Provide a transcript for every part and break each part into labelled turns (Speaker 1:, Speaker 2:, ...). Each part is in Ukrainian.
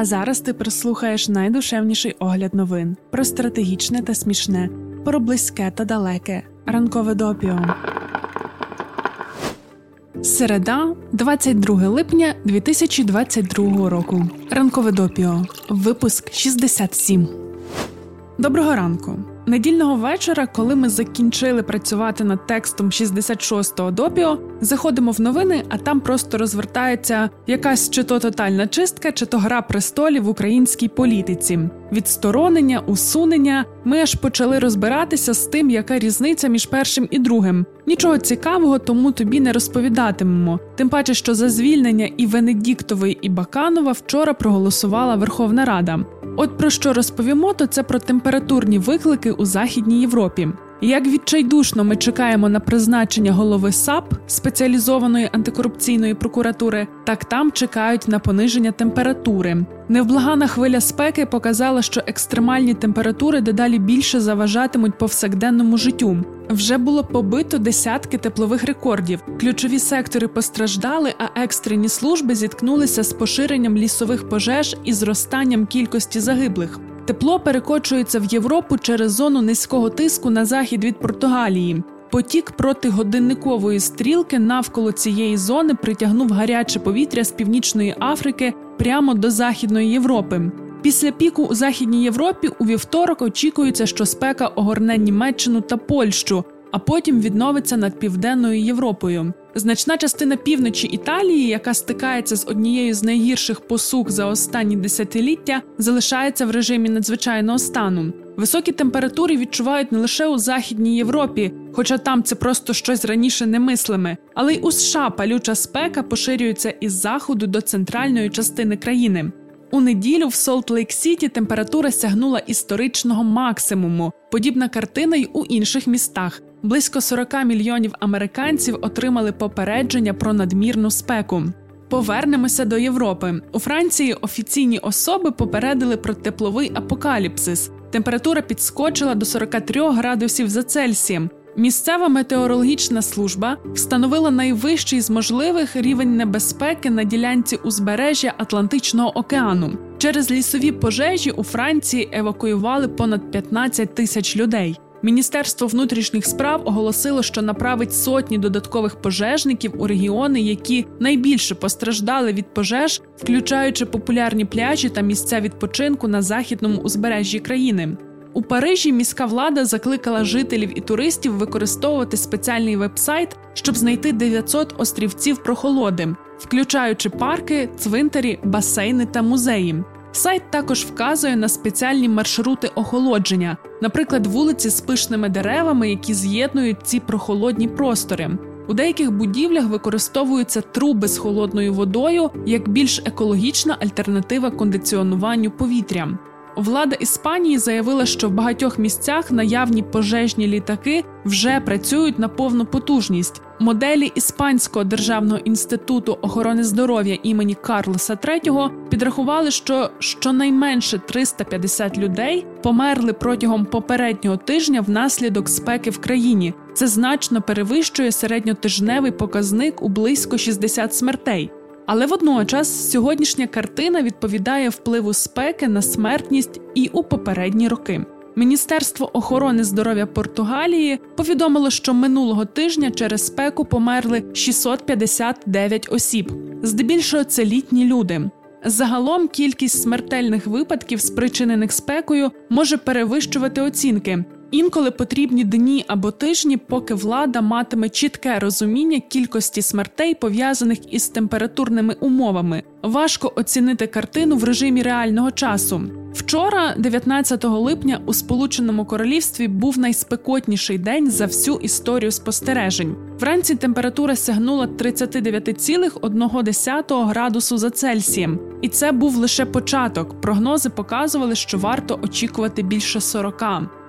Speaker 1: А зараз ти прослухаєш найдушевніший огляд новин про стратегічне та смішне, про близьке та далеке. Ранкове допіо. Середа, 22 липня 2022 року. Ранкове допіо. Випуск 67. Доброго ранку. Недільного вечора, коли ми закінчили працювати над текстом 66-го допіо, заходимо в новини, а там просто розвертається якась чи то тотальна чистка, чи то гра престолів в українській політиці. Відсторонення, усунення. Ми аж почали розбиратися з тим, яка різниця між першим і другим. Нічого цікавого, тому тобі не розповідатимемо. Тим паче, що за звільнення і Венедіктової і Баканова вчора проголосувала Верховна Рада. От про що розповімо, то це про температурні виклики у Західній Європі. Як відчайдушно ми чекаємо на призначення голови САП спеціалізованої антикорупційної прокуратури, так там чекають на пониження температури. Невблагана хвиля спеки показала, що екстремальні температури дедалі більше заважатимуть повсякденному життю. Вже було побито десятки теплових рекордів. Ключові сектори постраждали, а екстрені служби зіткнулися з поширенням лісових пожеж і зростанням кількості загиблих. Тепло перекочується в Європу через зону низького тиску на захід від Португалії. Потік проти годинникової стрілки навколо цієї зони притягнув гаряче повітря з північної Африки прямо до Західної Європи. Після піку у Західній Європі у вівторок очікується, що спека огорне Німеччину та Польщу, а потім відновиться над Південною Європою. Значна частина півночі Італії, яка стикається з однією з найгірших посух за останні десятиліття, залишається в режимі надзвичайного стану. Високі температури відчувають не лише у Західній Європі, хоча там це просто щось раніше немислиме, але й у США палюча спека поширюється із заходу до центральної частини країни. У неділю в Солт Лейк Сіті температура сягнула історичного максимуму. Подібна картина й у інших містах. Близько 40 мільйонів американців отримали попередження про надмірну спеку. Повернемося до Європи. У Франції офіційні особи попередили про тепловий апокаліпсис. Температура підскочила до 43 градусів за Цельсієм. Місцева метеорологічна служба встановила найвищий з можливих рівень небезпеки на ділянці узбережжя Атлантичного океану. Через лісові пожежі у Франції евакуювали понад 15 тисяч людей. Міністерство внутрішніх справ оголосило, що направить сотні додаткових пожежників у регіони, які найбільше постраждали від пожеж, включаючи популярні пляжі та місця відпочинку на західному узбережжі країни. У Парижі міська влада закликала жителів і туристів використовувати спеціальний вебсайт, щоб знайти 900 острівців прохолоди, включаючи парки, цвинтарі, басейни та музеї. Сайт також вказує на спеціальні маршрути охолодження, наприклад, вулиці з пишними деревами, які з'єднують ці прохолодні простори. У деяких будівлях використовуються труби з холодною водою як більш екологічна альтернатива кондиціонуванню повітря. Влада Іспанії заявила, що в багатьох місцях наявні пожежні літаки вже працюють на повну потужність. Моделі Іспанського державного інституту охорони здоров'я імені Карлоса III підрахували, що щонайменше 350 людей померли протягом попереднього тижня внаслідок спеки в країні. Це значно перевищує середньотижневий показник у близько 60 смертей. Але водночас сьогоднішня картина відповідає впливу спеки на смертність і у попередні роки. Міністерство охорони здоров'я Португалії повідомило, що минулого тижня через спеку померли 659 осіб. Здебільшого це літні люди. Загалом кількість смертельних випадків, спричинених спекою, може перевищувати оцінки. Інколи потрібні дні або тижні, поки влада матиме чітке розуміння кількості смертей, пов'язаних із температурними умовами. Важко оцінити картину в режимі реального часу. Вчора, 19 липня, у Сполученому Королівстві був найспекотніший день за всю історію спостережень. Вранці температура сягнула 39,1 градусу за Цельсієм, і це був лише початок. Прогнози показували, що варто очікувати більше 40.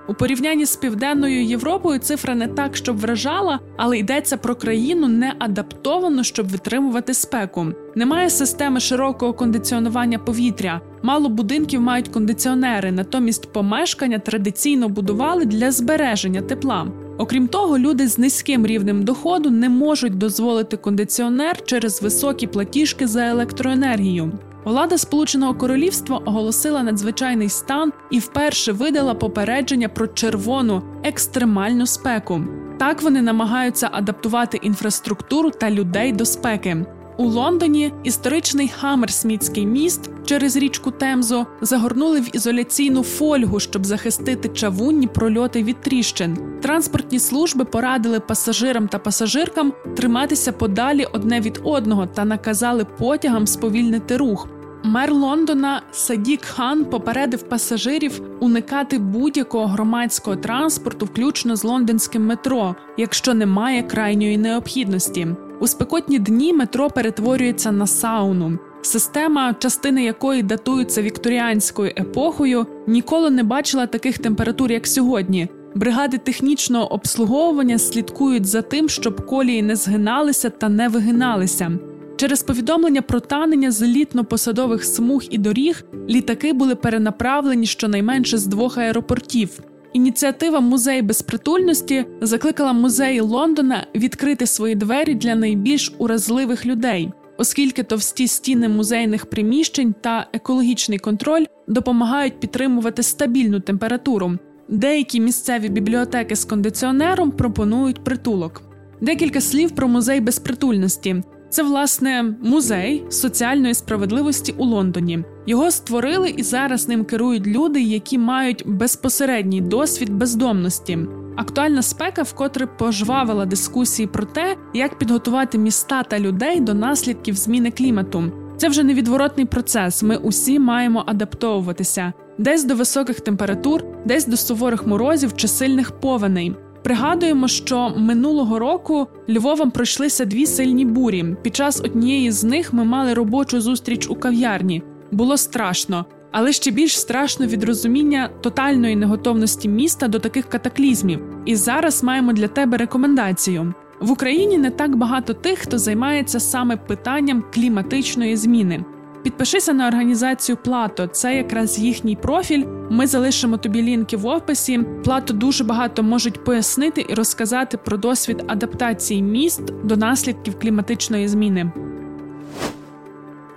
Speaker 1: У порівнянні з південною Європою цифра не так, щоб вражала, але йдеться про країну не адаптовану, щоб витримувати спеку. Немає системи широкого кондиціонування повітря. Мало будинків мають кондиціонери, натомість помешкання традиційно будували для збереження тепла. Окрім того, люди з низьким рівнем доходу не можуть дозволити кондиціонер через високі платіжки за електроенергію. Влада Сполученого Королівства оголосила надзвичайний стан і вперше видала попередження про червону екстремальну спеку. Так вони намагаються адаптувати інфраструктуру та людей до спеки. У Лондоні історичний Хаммерсмітський міст через річку Темзо загорнули в ізоляційну фольгу, щоб захистити чавунні прольоти від тріщин. Транспортні служби порадили пасажирам та пасажиркам триматися подалі одне від одного та наказали потягам сповільнити рух. Мер Лондона Садік Хан попередив пасажирів уникати будь-якого громадського транспорту, включно з лондонським метро, якщо немає крайньої необхідності. У спекотні дні метро перетворюється на сауну. Система, частини якої датуються вікторіанською епохою, ніколи не бачила таких температур, як сьогодні. Бригади технічного обслуговування слідкують за тим, щоб колії не згиналися та не вигиналися. Через повідомлення про танення злітно-посадових смуг і доріг літаки були перенаправлені щонайменше з двох аеропортів. Ініціатива Музей безпритульності закликала музеї Лондона відкрити свої двері для найбільш уразливих людей, оскільки товсті стіни музейних приміщень та екологічний контроль допомагають підтримувати стабільну температуру. Деякі місцеві бібліотеки з кондиціонером пропонують притулок. Декілька слів про музей безпритульності. Це власне музей соціальної справедливості у Лондоні. Його створили і зараз ним керують люди, які мають безпосередній досвід бездомності. Актуальна спека вкотре пожвавила дискусії про те, як підготувати міста та людей до наслідків зміни клімату. Це вже невідворотний процес. Ми усі маємо адаптовуватися десь до високих температур, десь до суворих морозів чи сильних повеней. Пригадуємо, що минулого року Львовом пройшлися дві сильні бурі. Під час однієї з них ми мали робочу зустріч у кав'ярні. Було страшно, але ще більш страшно від розуміння тотальної неготовності міста до таких катаклізмів. І зараз маємо для тебе рекомендацію. В Україні не так багато тих, хто займається саме питанням кліматичної зміни. Підпишися на організацію Плато, це якраз їхній профіль. Ми залишимо тобі лінки в описі. Плато дуже багато можуть пояснити і розказати про досвід адаптації міст до наслідків кліматичної зміни.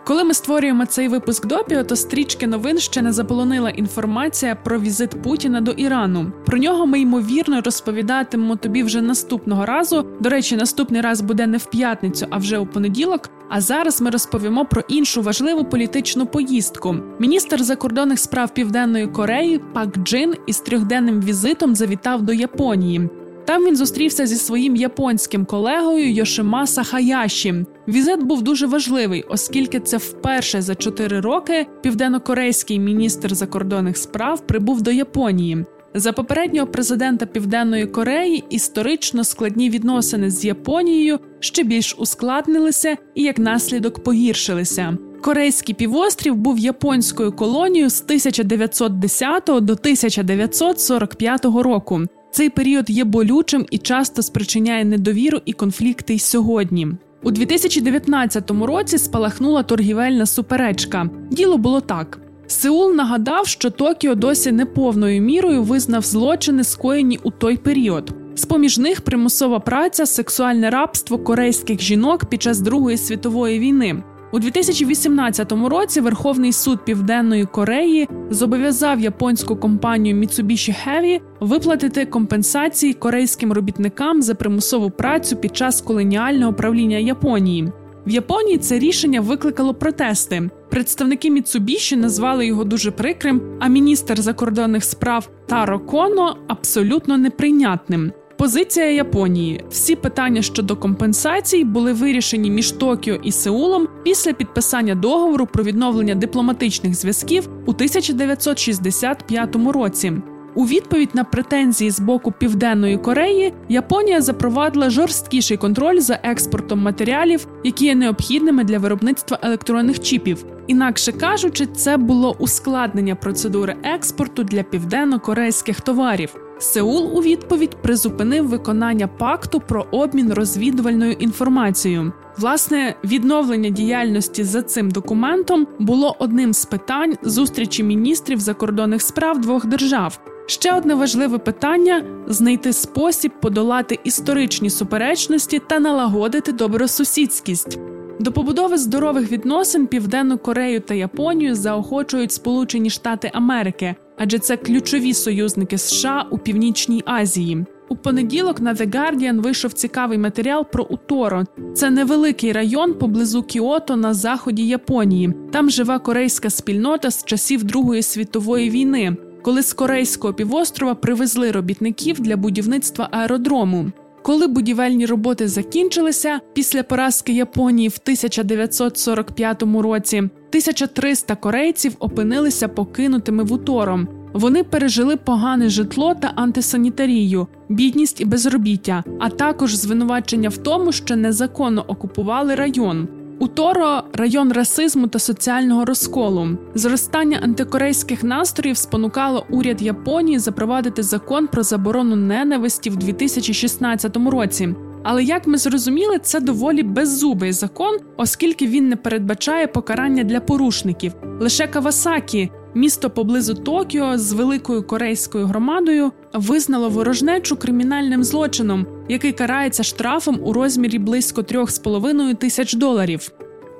Speaker 1: Коли ми створюємо цей випуск допіо, то стрічки новин ще не заполонила інформація про візит Путіна до Ірану. Про нього ми ймовірно розповідатимемо тобі вже наступного разу. До речі, наступний раз буде не в п'ятницю, а вже у понеділок. А зараз ми розповімо про іншу важливу політичну поїздку. Міністр закордонних справ Південної Кореї Пак Джин із трьохденним візитом завітав до Японії. Там він зустрівся зі своїм японським колегою Йошимаса Хаяші. Візит був дуже важливий, оскільки це вперше за чотири роки південнокорейський міністр закордонних справ прибув до Японії. За попереднього президента Південної Кореї історично складні відносини з Японією ще більш ускладнилися і як наслідок погіршилися. Корейський півострів був японською колонією з 1910 до 1945 року. Цей період є болючим і часто спричиняє недовіру і конфлікти й сьогодні. У 2019 році спалахнула торгівельна суперечка. Діло було так. Сеул нагадав, що Токіо досі не повною мірою визнав злочини, скоєні у той період. З поміж них примусова праця, сексуальне рабство корейських жінок під час Другої світової війни. У 2018 році Верховний суд Південної Кореї зобов'язав японську компанію Mitsubishi Heavy виплатити компенсації корейським робітникам за примусову працю під час колоніального правління Японії. В Японії це рішення викликало протести. Представники Міцубіші назвали його дуже прикрим, а міністр закордонних справ Таро Коно абсолютно неприйнятним. Позиція Японії: всі питання щодо компенсацій були вирішені між Токіо і Сеулом після підписання договору про відновлення дипломатичних зв'язків у 1965 році. У відповідь на претензії з боку Південної Кореї Японія запровадила жорсткіший контроль за експортом матеріалів, які є необхідними для виробництва електронних чіпів. Інакше кажучи, це було ускладнення процедури експорту для південно-корейських товарів. Сеул у відповідь призупинив виконання пакту про обмін розвідувальною інформацією. Власне, відновлення діяльності за цим документом було одним з питань зустрічі міністрів закордонних справ двох держав. Ще одне важливе питання знайти спосіб подолати історичні суперечності та налагодити добросусідськість. До побудови здорових відносин Південну Корею та Японію заохочують Сполучені Штати Америки, адже це ключові союзники США у Північній Азії. У понеділок на The Guardian вийшов цікавий матеріал про Уторо. Це невеликий район поблизу Кіото на заході Японії. Там живе корейська спільнота з часів Другої світової війни, коли з корейського півострова привезли робітників для будівництва аеродрому. Коли будівельні роботи закінчилися після поразки Японії в 1945 році, 1300 корейців опинилися покинутими в утором. Вони пережили погане житло та антисанітарію, бідність і безробіття, а також звинувачення в тому, що незаконно окупували район. У Торо район расизму та соціального розколу. Зростання антикорейських настроїв спонукало уряд Японії запровадити закон про заборону ненависті в 2016 році. Але як ми зрозуміли, це доволі беззубий закон, оскільки він не передбачає покарання для порушників. Лише Кавасакі, місто поблизу Токіо з великою корейською громадою, визнало ворожнечу кримінальним злочином, який карається штрафом у розмірі близько 3,5 тисяч доларів.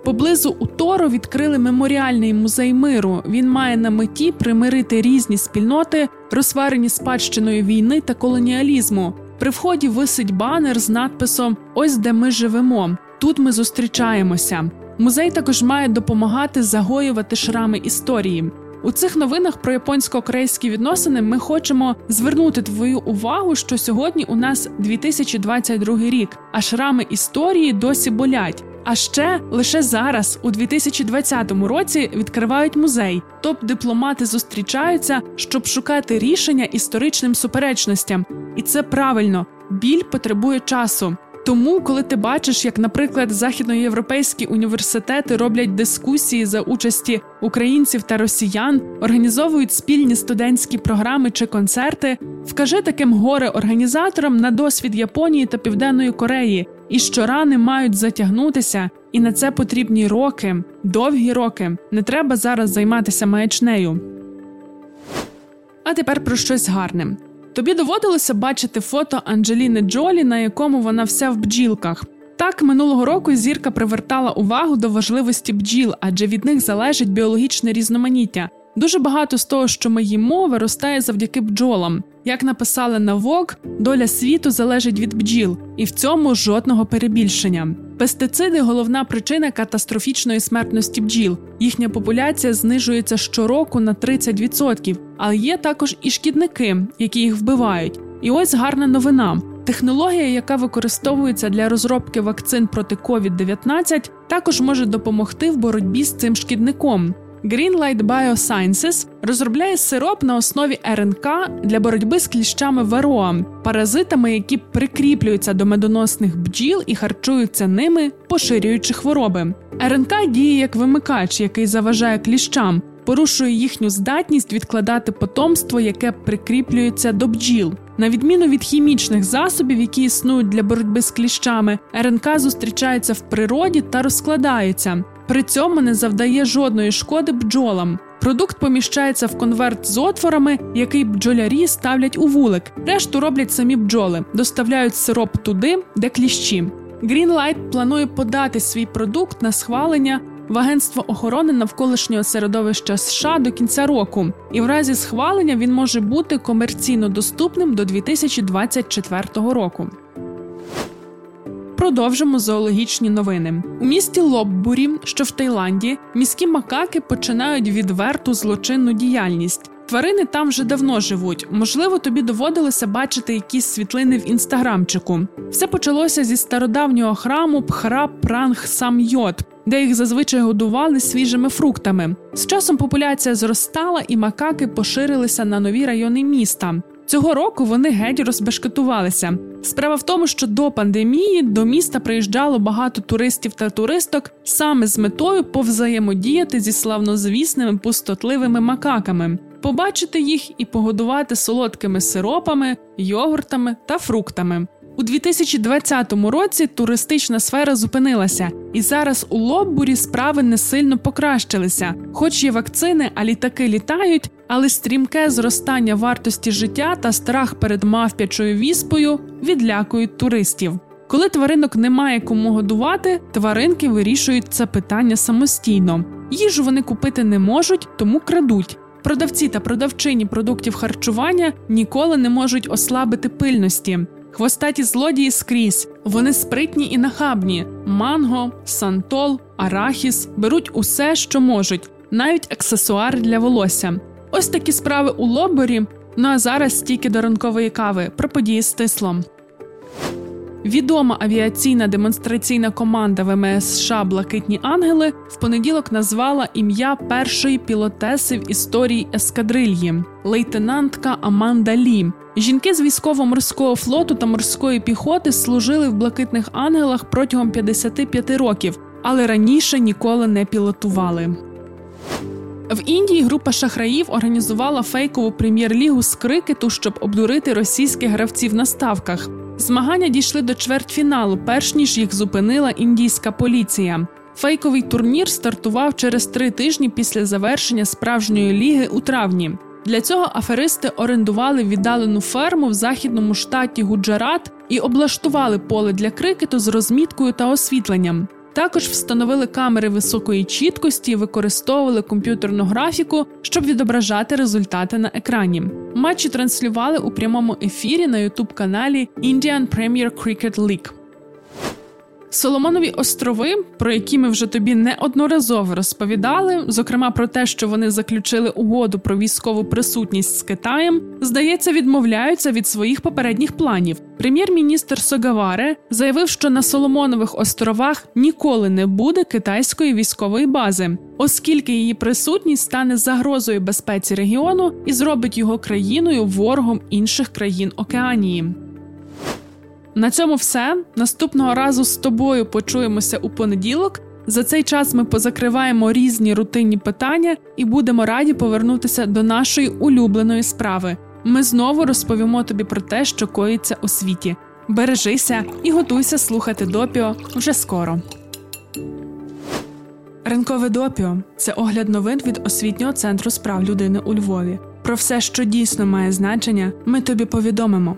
Speaker 1: Поблизу у Торо відкрили меморіальний музей миру. Він має на меті примирити різні спільноти, розсварені спадщиною війни та колоніалізму. При вході висить банер з надписом Ось де ми живемо. Тут ми зустрічаємося. Музей також має допомагати загоювати шрами історії. У цих новинах про японсько-корейські відносини ми хочемо звернути твою увагу, що сьогодні у нас 2022 рік, а шрами історії досі болять. А ще лише зараз, у 2020 році, відкривають музей. Топ-дипломати зустрічаються, щоб шукати рішення історичним суперечностям, і це правильно. Біль потребує часу. Тому, коли ти бачиш, як, наприклад, західноєвропейські університети роблять дискусії за участі українців та росіян, організовують спільні студентські програми чи концерти, вкажи таким горе організаторам на досвід Японії та Південної Кореї, і що рани мають затягнутися, і на це потрібні роки, довгі роки. Не треба зараз займатися маячнею. А тепер про щось гарне. Тобі доводилося бачити фото Анджеліни Джолі, на якому вона вся в бджілках. Так, минулого року зірка привертала увагу до важливості бджіл, адже від них залежить біологічне різноманіття. Дуже багато з того, що ми їмо, виростає завдяки бджолам. Як написали на ВОК, доля світу залежить від бджіл, і в цьому жодного перебільшення. Пестициди головна причина катастрофічної смертності бджіл. Їхня популяція знижується щороку на 30%, але є також і шкідники, які їх вбивають. І ось гарна новина. Технологія, яка використовується для розробки вакцин проти COVID-19, також може допомогти в боротьбі з цим шкідником. Greenlight Biosciences розробляє сироп на основі РНК для боротьби з кліщами Вароа, паразитами, які прикріплюються до медоносних бджіл і харчуються ними, поширюючи хвороби. РНК діє як вимикач, який заважає кліщам, порушує їхню здатність відкладати потомство, яке прикріплюється до бджіл. На відміну від хімічних засобів, які існують для боротьби з кліщами, РНК зустрічається в природі та розкладається. При цьому не завдає жодної шкоди бджолам. Продукт поміщається в конверт з отворами, який бджолярі ставлять у вулик. Решту роблять самі бджоли, доставляють сироп туди, де кліщі. Greenlight планує подати свій продукт на схвалення в Агентство охорони навколишнього середовища США до кінця року, і в разі схвалення він може бути комерційно доступним до 2024 року. Продовжимо зоологічні новини у місті Лоббурі, що в Таїланді, міські макаки починають відверту злочинну діяльність. Тварини там вже давно живуть. Можливо, тобі доводилося бачити якісь світлини в інстаграмчику. Все почалося зі стародавнього храму Пхара Пранг Самйот, де їх зазвичай годували свіжими фруктами. З часом популяція зростала, і макаки поширилися на нові райони міста. Цього року вони геть розбешкетувалися. Справа в тому, що до пандемії до міста приїжджало багато туристів та туристок саме з метою повзаємодіяти зі славнозвісними пустотливими макаками, побачити їх і погодувати солодкими сиропами, йогуртами та фруктами. У 2020 році туристична сфера зупинилася, і зараз у Лоббурі справи не сильно покращилися. Хоч є вакцини, а літаки літають, але стрімке зростання вартості життя та страх перед мавпячою віспою відлякують туристів. Коли тваринок немає кому годувати, тваринки вирішують це питання самостійно. Їжу вони купити не можуть, тому крадуть. Продавці та продавчині продуктів харчування ніколи не можуть ослабити пильності. Хвостаті злодії скрізь. Вони спритні і нахабні: манго, сантол, арахіс беруть усе, що можуть, навіть аксесуари для волосся. Ось такі справи у лоборі. Ну а зараз тільки до ранкової кави про події стислом. Відома авіаційна демонстраційна команда ВМС США Блакитні Ангели в понеділок назвала ім'я першої пілотеси в історії ескадрильї лейтенантка Аманда Лі. Жінки з військово-морського флоту та морської піхоти служили в блакитних ангелах протягом 55 років, але раніше ніколи не пілотували. В Індії група шахраїв організувала фейкову прем'єр-лігу з крикету, щоб обдурити російських гравців на ставках. Змагання дійшли до чвертьфіналу, перш ніж їх зупинила індійська поліція. Фейковий турнір стартував через три тижні після завершення справжньої ліги у травні. Для цього аферисти орендували віддалену ферму в західному штаті Гуджарат і облаштували поле для крикету з розміткою та освітленням. Також встановили камери високої чіткості, і використовували комп'ютерну графіку, щоб відображати результати на екрані. Матчі транслювали у прямому ефірі на ютуб каналі Indian Premier Cricket League. Соломонові острови, про які ми вже тобі неодноразово розповідали, зокрема про те, що вони заключили угоду про військову присутність з Китаєм, здається, відмовляються від своїх попередніх планів. Прем'єр-міністр Согаваре заявив, що на Соломонових островах ніколи не буде китайської військової бази, оскільки її присутність стане загрозою безпеці регіону і зробить його країною ворогом інших країн Океанії. На цьому все. Наступного разу з тобою почуємося у понеділок. За цей час ми позакриваємо різні рутинні питання і будемо раді повернутися до нашої улюбленої справи. Ми знову розповімо тобі про те, що коїться у світі. Бережися і готуйся слухати допіо вже скоро. Ринкове допіо це огляд новин від освітнього центру справ людини у Львові. Про все, що дійсно має значення, ми тобі повідомимо.